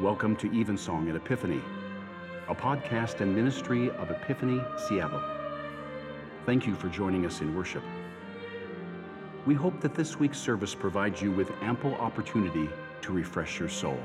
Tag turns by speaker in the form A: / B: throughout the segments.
A: Welcome to Evensong at Epiphany, a podcast and ministry of Epiphany Seattle. Thank you for joining us in worship. We hope that this week's service provides you with ample opportunity to refresh your soul.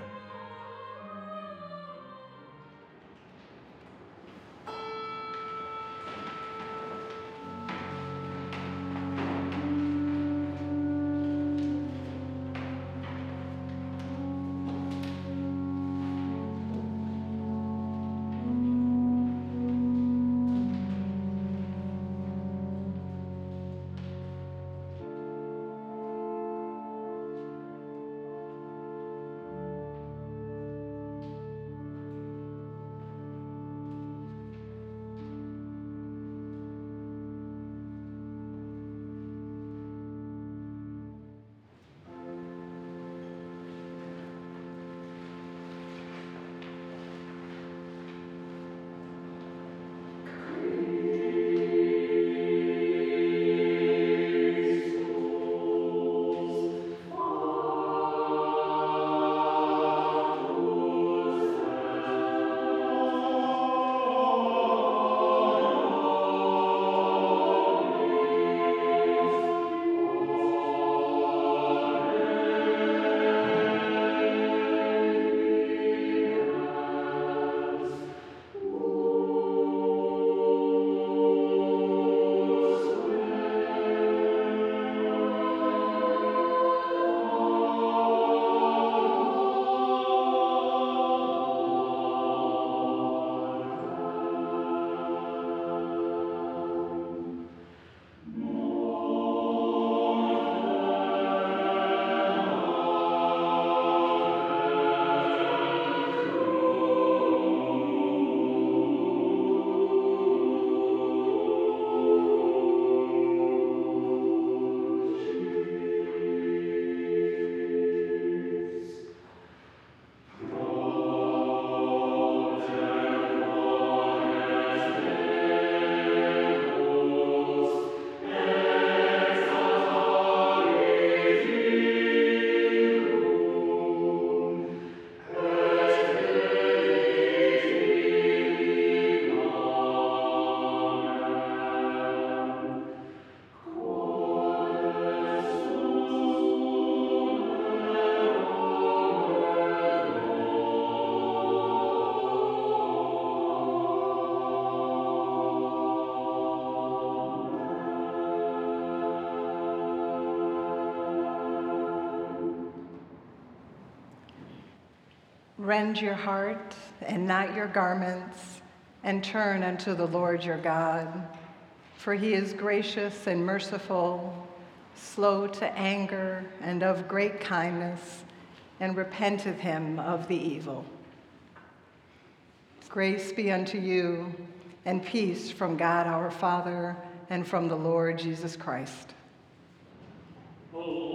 B: Rend your heart and not your garments, and turn unto the Lord your God. For he is gracious and merciful, slow to anger, and of great kindness, and repenteth him of the evil. Grace be unto you, and peace from God our Father, and from the Lord Jesus Christ.
C: Lord.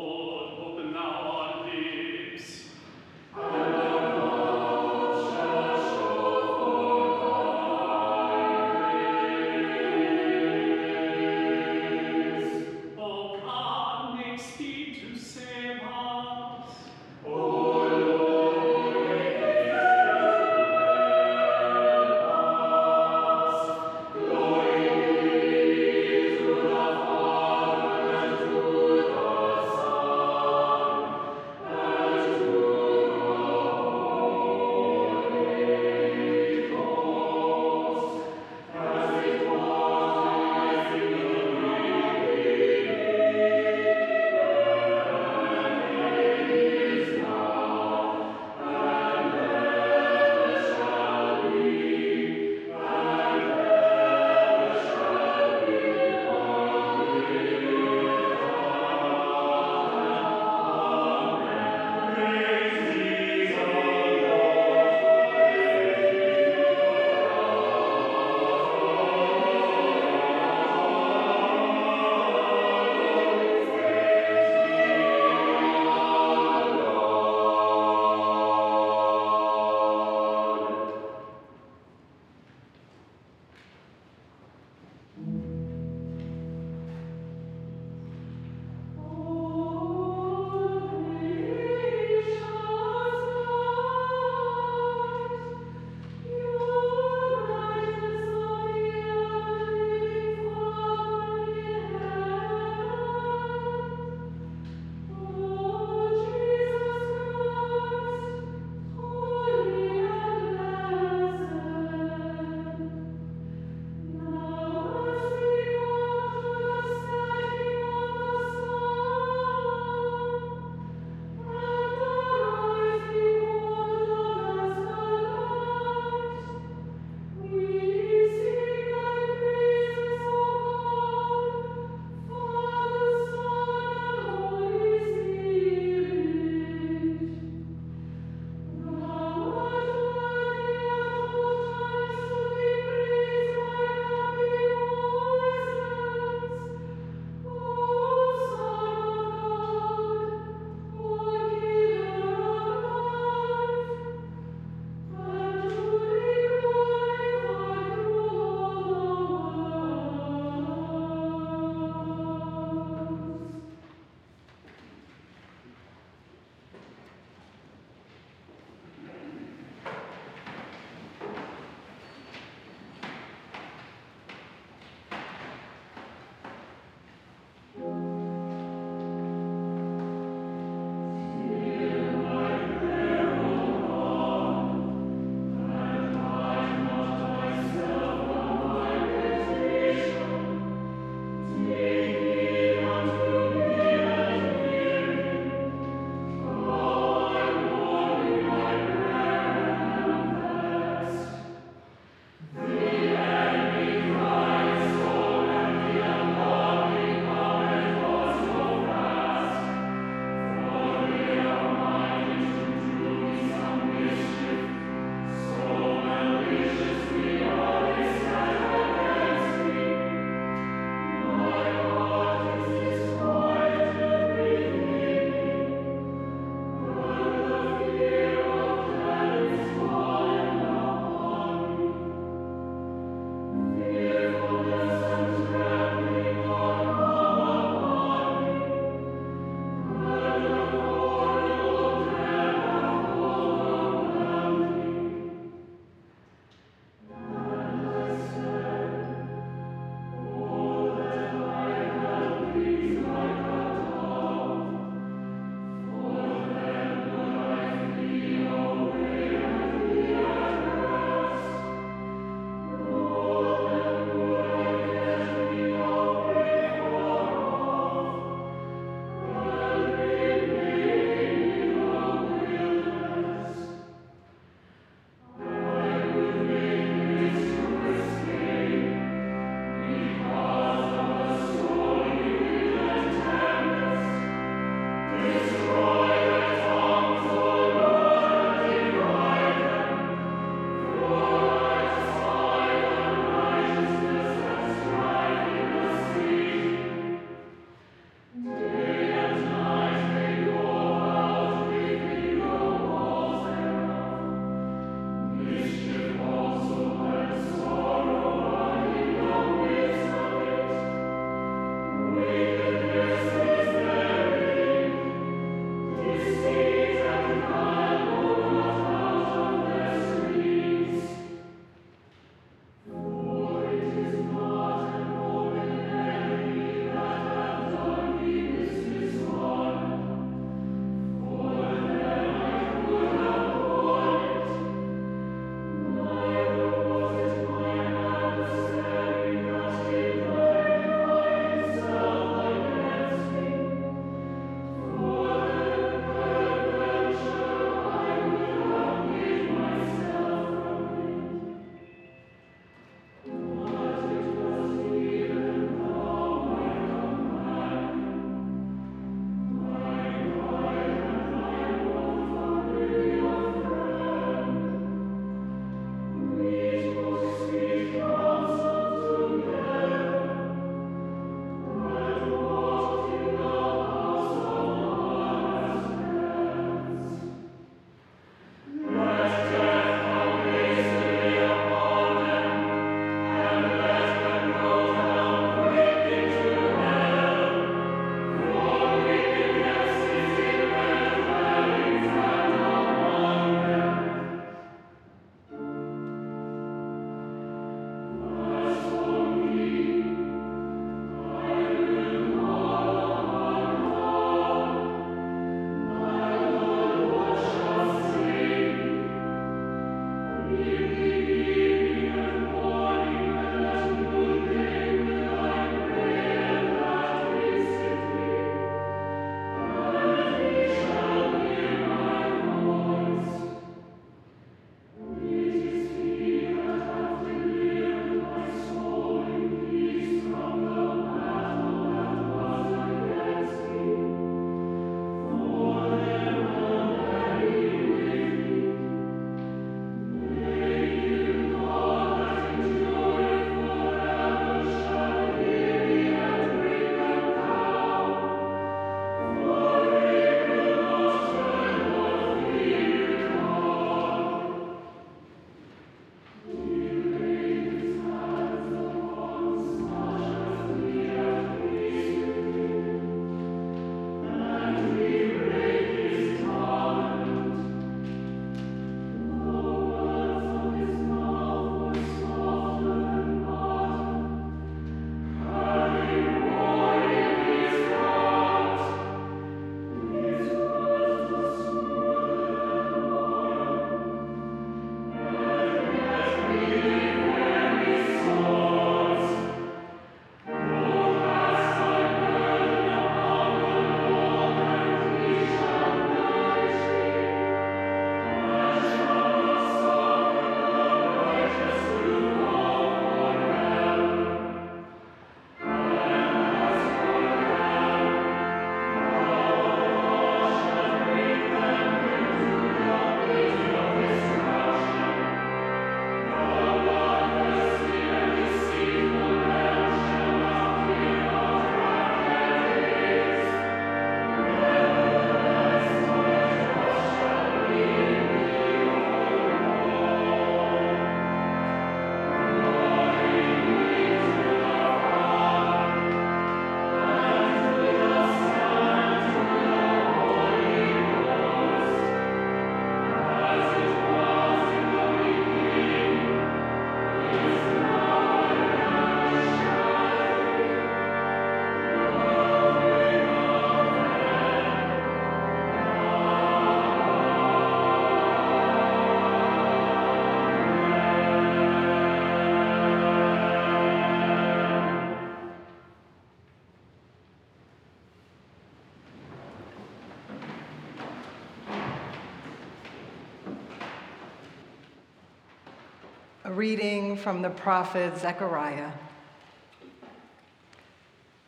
B: A reading from the prophet Zechariah.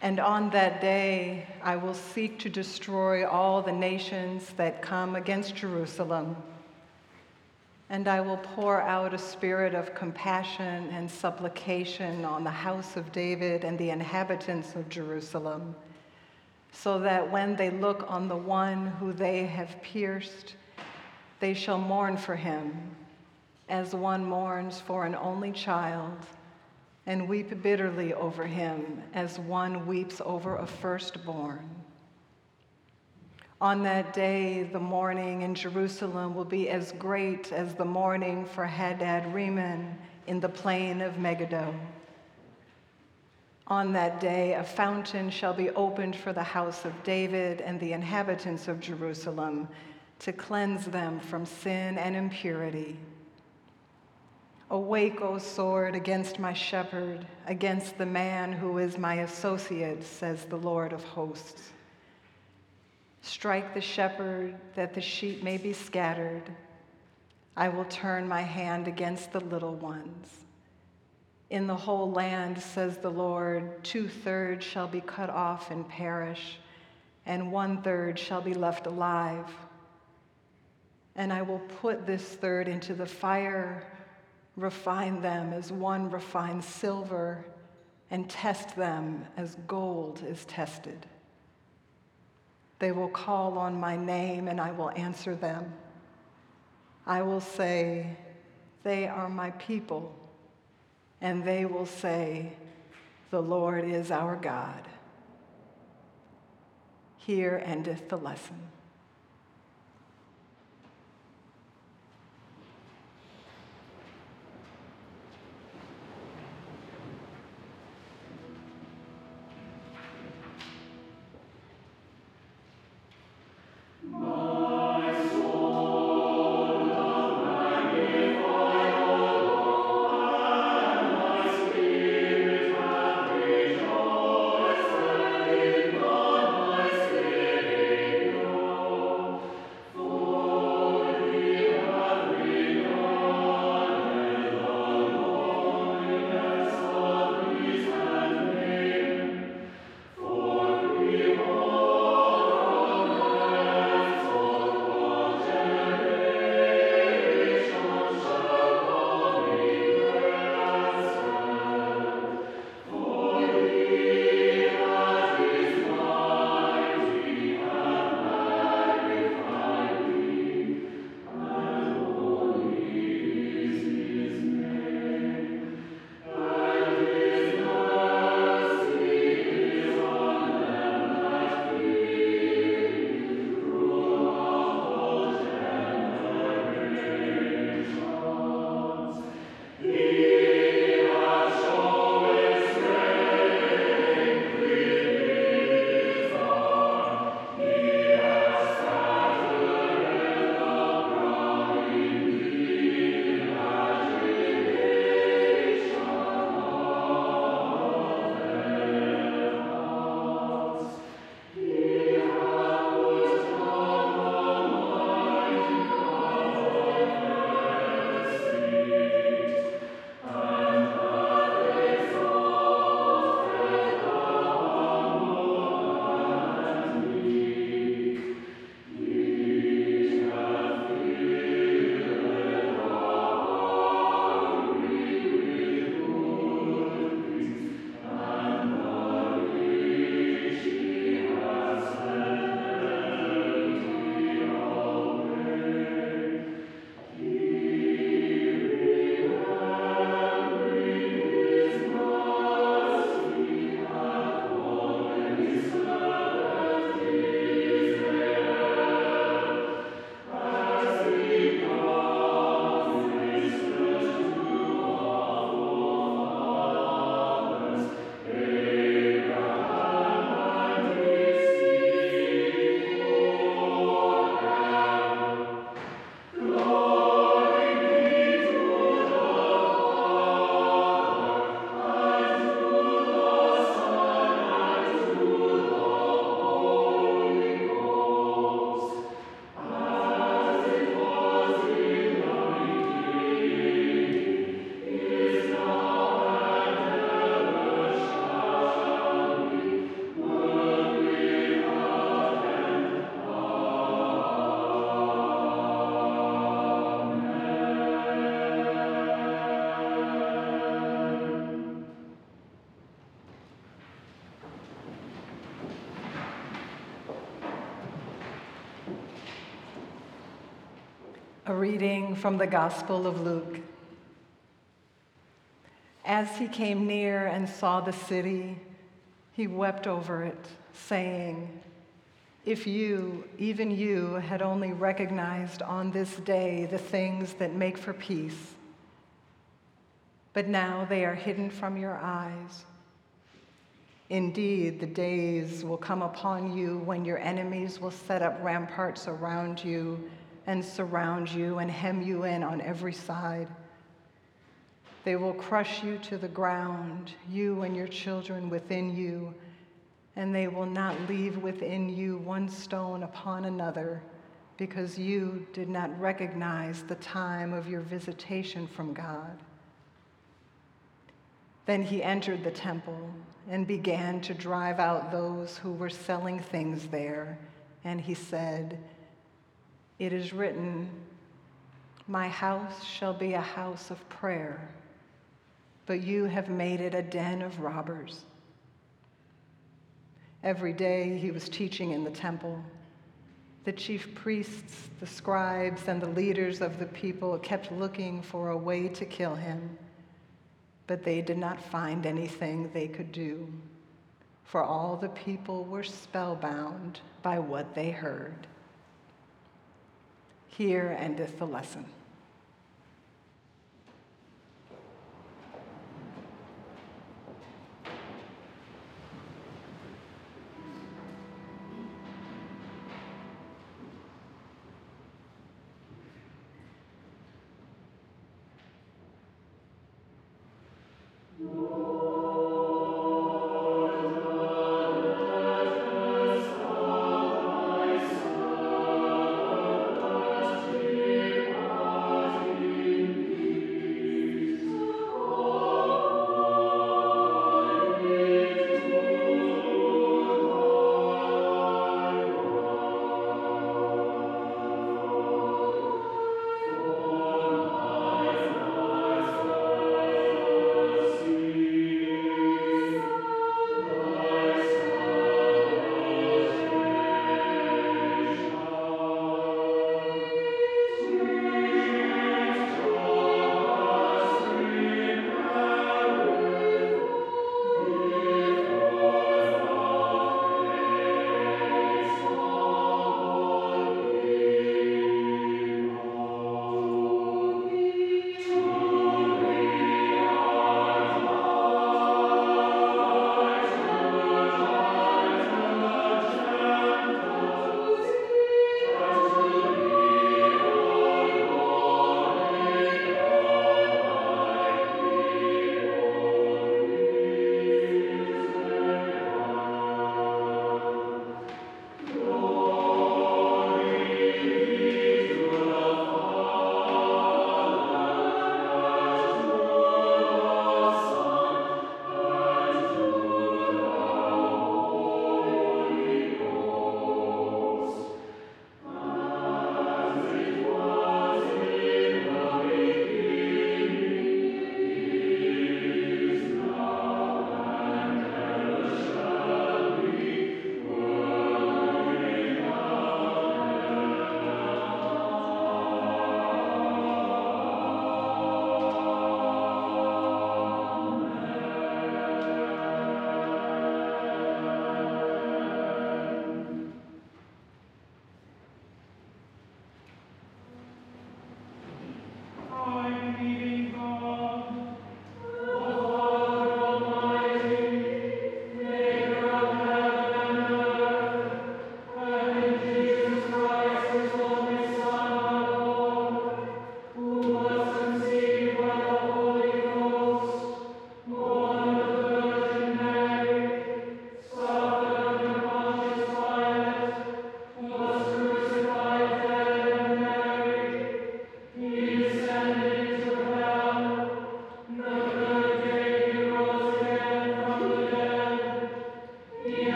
B: And on that day I will seek to destroy all the nations that come against Jerusalem. And I will pour out a spirit of compassion and supplication on the house of David and the inhabitants of Jerusalem, so that when they look on the one who they have pierced, they shall mourn for him as one mourns for an only child and weep bitterly over him as one weeps over a firstborn. On that day, the mourning in Jerusalem will be as great as the mourning for Hadad Rimmon in the plain of Megiddo. On that day, a fountain shall be opened for the house of David and the inhabitants of Jerusalem to cleanse them from sin and impurity. Awake, O sword, against my shepherd, against the man who is my associate, says the Lord of hosts. Strike the shepherd that the sheep may be scattered. I will turn my hand against the little ones. In the whole land, says the Lord, two thirds shall be cut off and perish, and one third shall be left alive. And I will put this third into the fire refine them as one refines silver, and test them as gold is tested. They will call on my name, and I will answer them. I will say, They are my people, and they will say, The Lord is our God. Here endeth the lesson. Reading from the Gospel of Luke. As he came near and saw the city, he wept over it, saying, If you, even you, had only recognized on this day the things that make for peace, but now they are hidden from your eyes. Indeed, the days will come upon you when your enemies will set up ramparts around you and surround you and hem you in on every side. They will crush you to the ground, you and your children within you, and they will not leave within you one stone upon another, because you did not recognize the time of your visitation from God. Then he entered the temple and began to drive out those who were selling things there, and he said, It is written, My house shall be a house of prayer but you have made it a den of robbers. Every day he was teaching in the temple. The chief priests, the scribes, and the leaders of the people kept looking for a way to kill him, but they did not find anything they could do, for all the people were spellbound by what they heard. Here endeth the lesson.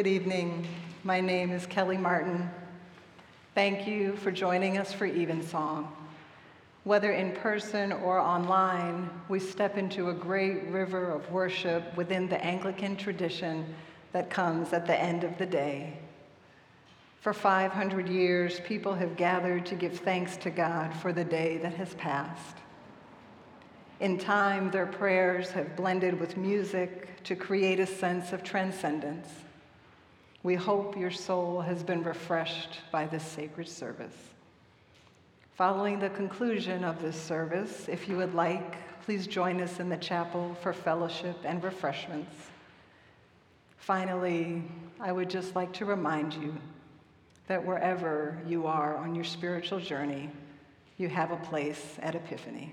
C: Good
B: evening. My name is Kelly Martin. Thank you for joining us for Evensong. Whether in person or online, we step into a great river of worship within the Anglican tradition that comes at the end of the day. For 500 years, people have gathered to give thanks to God for the day that has passed. In time, their prayers have blended with music to create a sense of transcendence. We hope your soul has been refreshed by this sacred service. Following the conclusion of this service, if you would like, please join us in the chapel for fellowship and refreshments. Finally, I would just like to remind you that wherever you are on your spiritual journey, you have a place at Epiphany.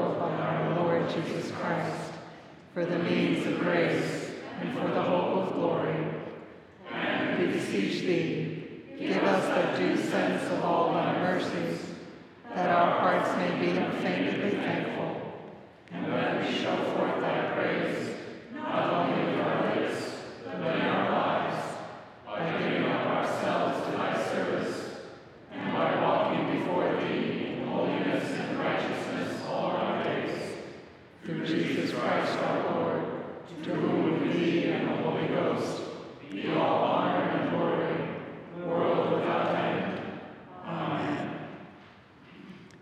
B: our Lord Jesus Christ, for the means of grace and for the hope of glory. And We beseech thee, give us the due sense of all thy mercies, that our hearts may be unfeignedly thankful, and that we show forth thy praise, not only with our lips, but in our lives,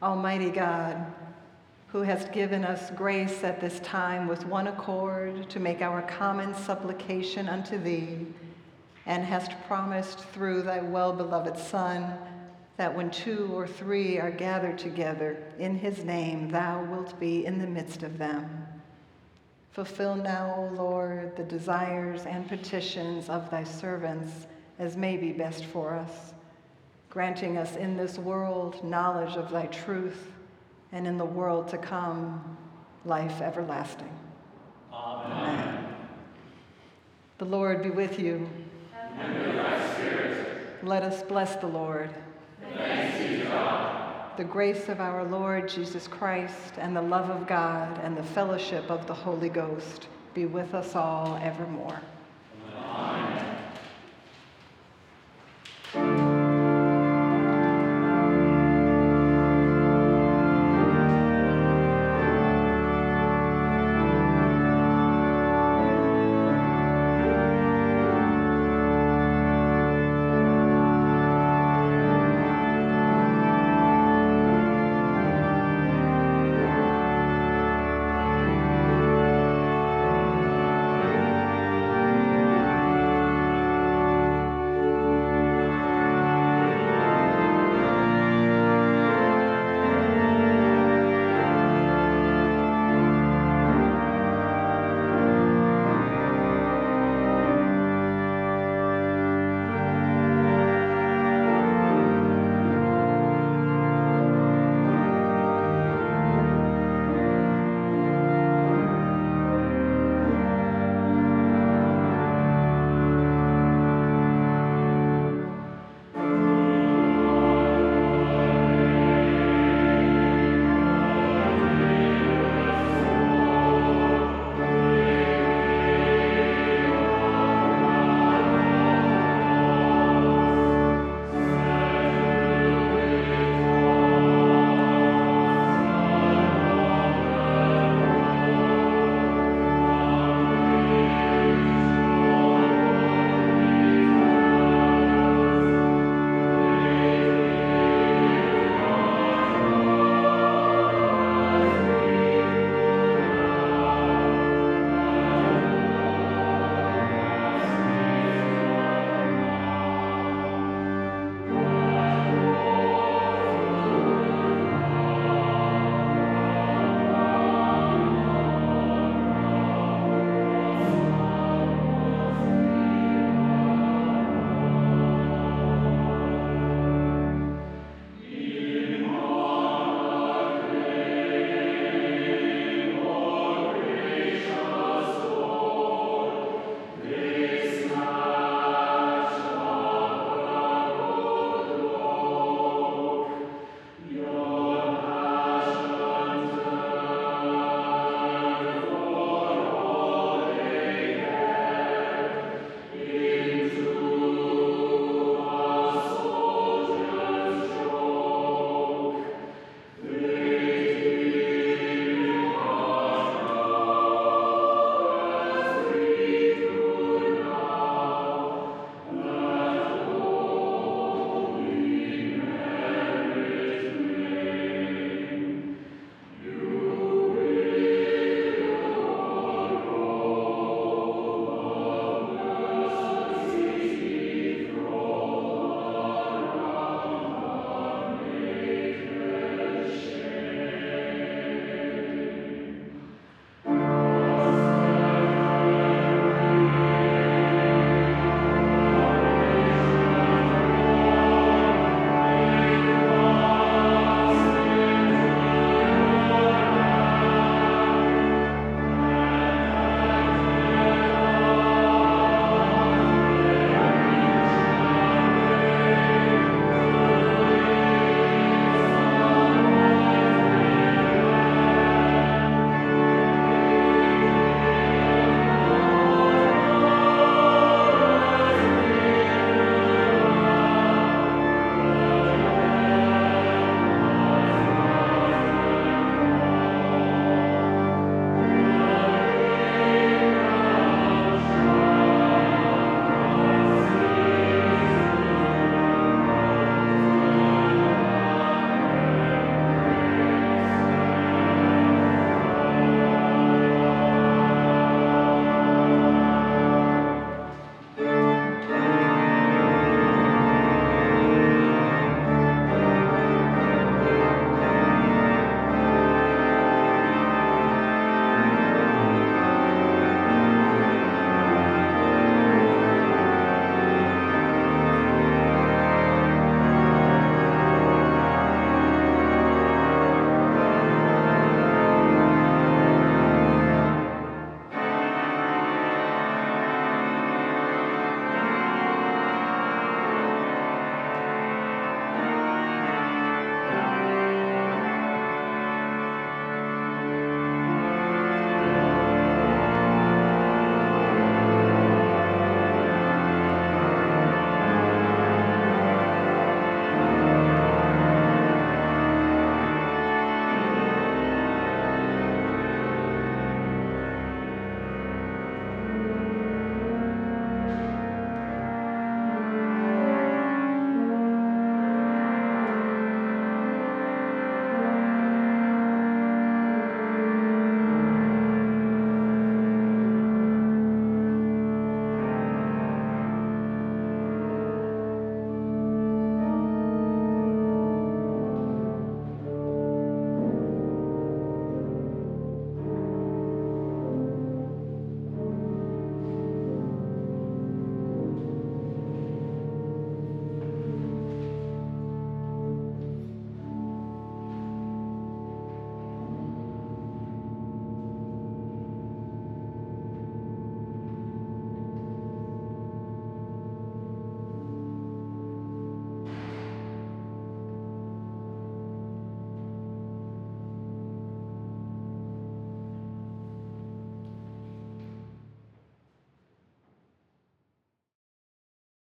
B: Almighty God, who hast given us grace at this time with one accord to make our common supplication unto thee, and hast promised through thy well beloved Son that when two or three are gathered together in his name, thou wilt be in the midst of them. Fulfill now, O Lord, the desires and petitions of thy servants as may be best for us, granting us in this world knowledge of thy truth, and in the world to come, life everlasting.
C: Amen.
B: Amen. The Lord be with you.
C: And with thy spirit.
B: Let us bless the Lord.
C: Thanks be God.
B: The grace of our Lord Jesus Christ, and the love of God, and the fellowship of the Holy Ghost be with us all evermore. Amen.